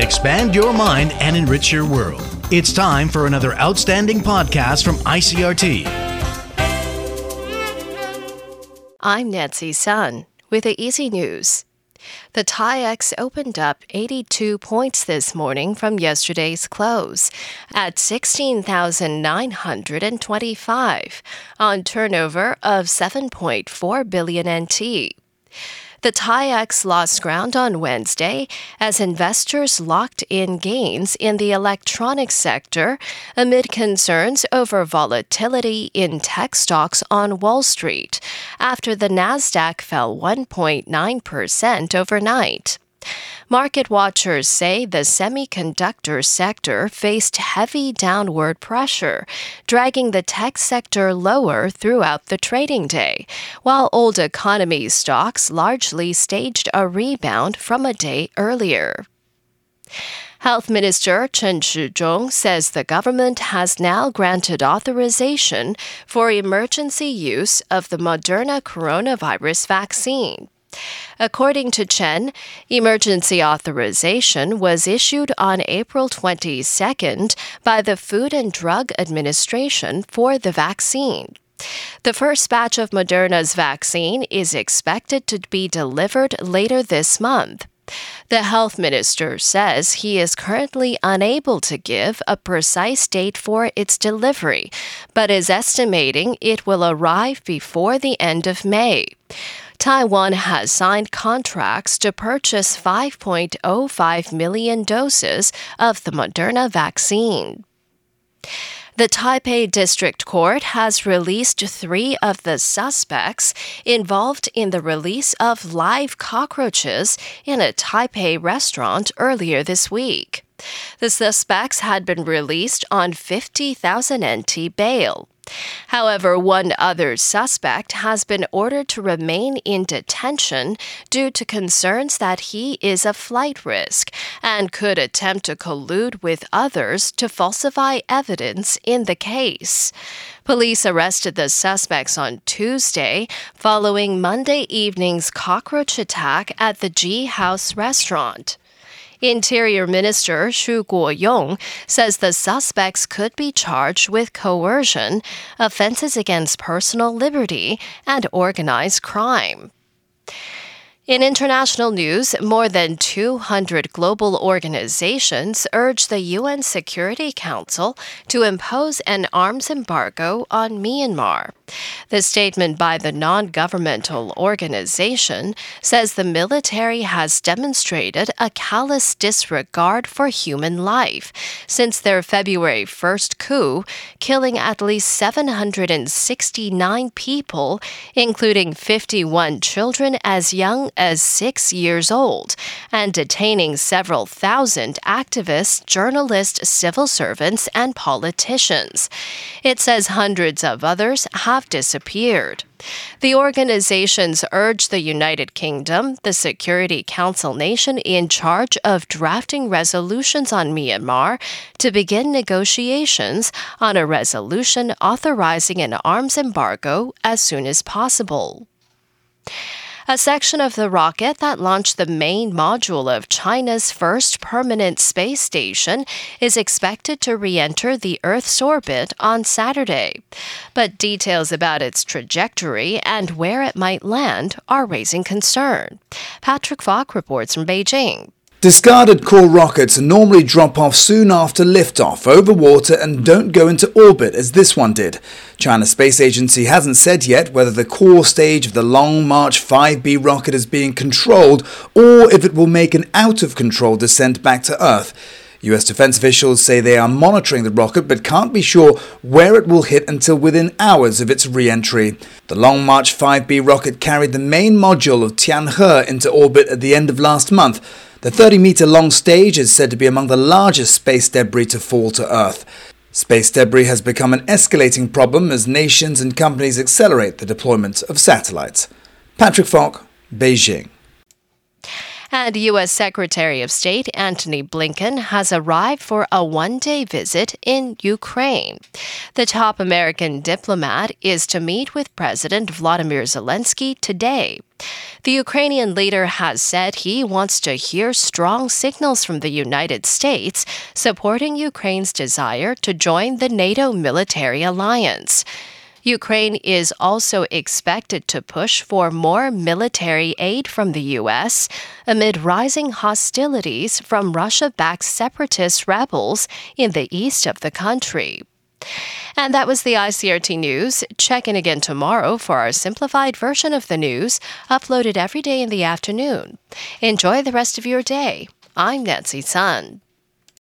Expand your mind and enrich your world. It's time for another outstanding podcast from ICRT. I'm Nancy Sun with the EZ News. The TAIEX opened up 82 points this morning from yesterday's close at 16,925 on turnover of 7.4 billion NT. The TAIEX lost ground on Wednesday as investors locked in gains in the electronics sector amid concerns over volatility in tech stocks on Wall Street after the Nasdaq fell 1.9% overnight. Market watchers say the semiconductor sector faced heavy downward pressure, dragging the tech sector lower throughout the trading day, while old economy stocks largely staged a rebound from a day earlier. Health Minister Chen Shizhong says the government has now granted authorization for emergency use of the Moderna coronavirus vaccine. According to Chen, emergency authorization was issued on April 22nd by the Food and Drug Administration for the vaccine. The first batch of Moderna's vaccine is expected to be delivered later this month. The health minister says he is currently unable to give a precise date for its delivery, but is estimating it will arrive before the end of May. Taiwan has signed contracts to purchase 5.05 million doses of the Moderna vaccine. The Taipei District Court has released three of the suspects involved in the release of live cockroaches in a Taipei restaurant earlier this week. The suspects had been released on 50,000 NT bail. However, one other suspect has been ordered to remain in detention due to concerns that he is a flight risk and could attempt to collude with others to falsify evidence in the case. Police arrested the suspects on Tuesday following Monday evening's cockroach attack at the G House restaurant. Interior Minister Shu Guoyong says the suspects could be charged with coercion, offenses against personal liberty, and organized crime. In international news, more than 200 global organizations urge the UN Security Council to impose an arms embargo on Myanmar. The statement by the non governmental organization says the military has demonstrated a callous disregard for human life since their February 1st coup, killing at least 769 people, including 51 children as young as six years old, and detaining several thousand activists, journalists, civil servants, and politicians. It says hundreds of others have disappeared. The organizations urge the United Kingdom, the Security Council nation in charge of drafting resolutions on Myanmar, to begin negotiations on a resolution authorizing an arms embargo as soon as possible. A section of the rocket that launched the main module of China's first permanent space station is expected to re enter the Earth's orbit on Saturday. But details about its trajectory and where it might land are raising concern. Patrick Falk reports from Beijing. Discarded core rockets normally drop off soon after liftoff over water and don't go into orbit as this one did. China's space agency hasn't said yet whether the core stage of the Long March 5B rocket is being controlled or if it will make an out of control descent back to Earth. US defense officials say they are monitoring the rocket but can't be sure where it will hit until within hours of its re entry. The Long March 5B rocket carried the main module of Tianhe into orbit at the end of last month. The 30 meter long stage is said to be among the largest space debris to fall to Earth. Space debris has become an escalating problem as nations and companies accelerate the deployment of satellites. Patrick Falk, Beijing. And U.S. Secretary of State Antony Blinken has arrived for a one day visit in Ukraine. The top American diplomat is to meet with President Vladimir Zelensky today. The Ukrainian leader has said he wants to hear strong signals from the United States supporting Ukraine's desire to join the NATO military alliance. Ukraine is also expected to push for more military aid from the U.S. amid rising hostilities from Russia backed separatist rebels in the east of the country. And that was the ICRT news. Check in again tomorrow for our simplified version of the news, uploaded every day in the afternoon. Enjoy the rest of your day. I'm Nancy Sun.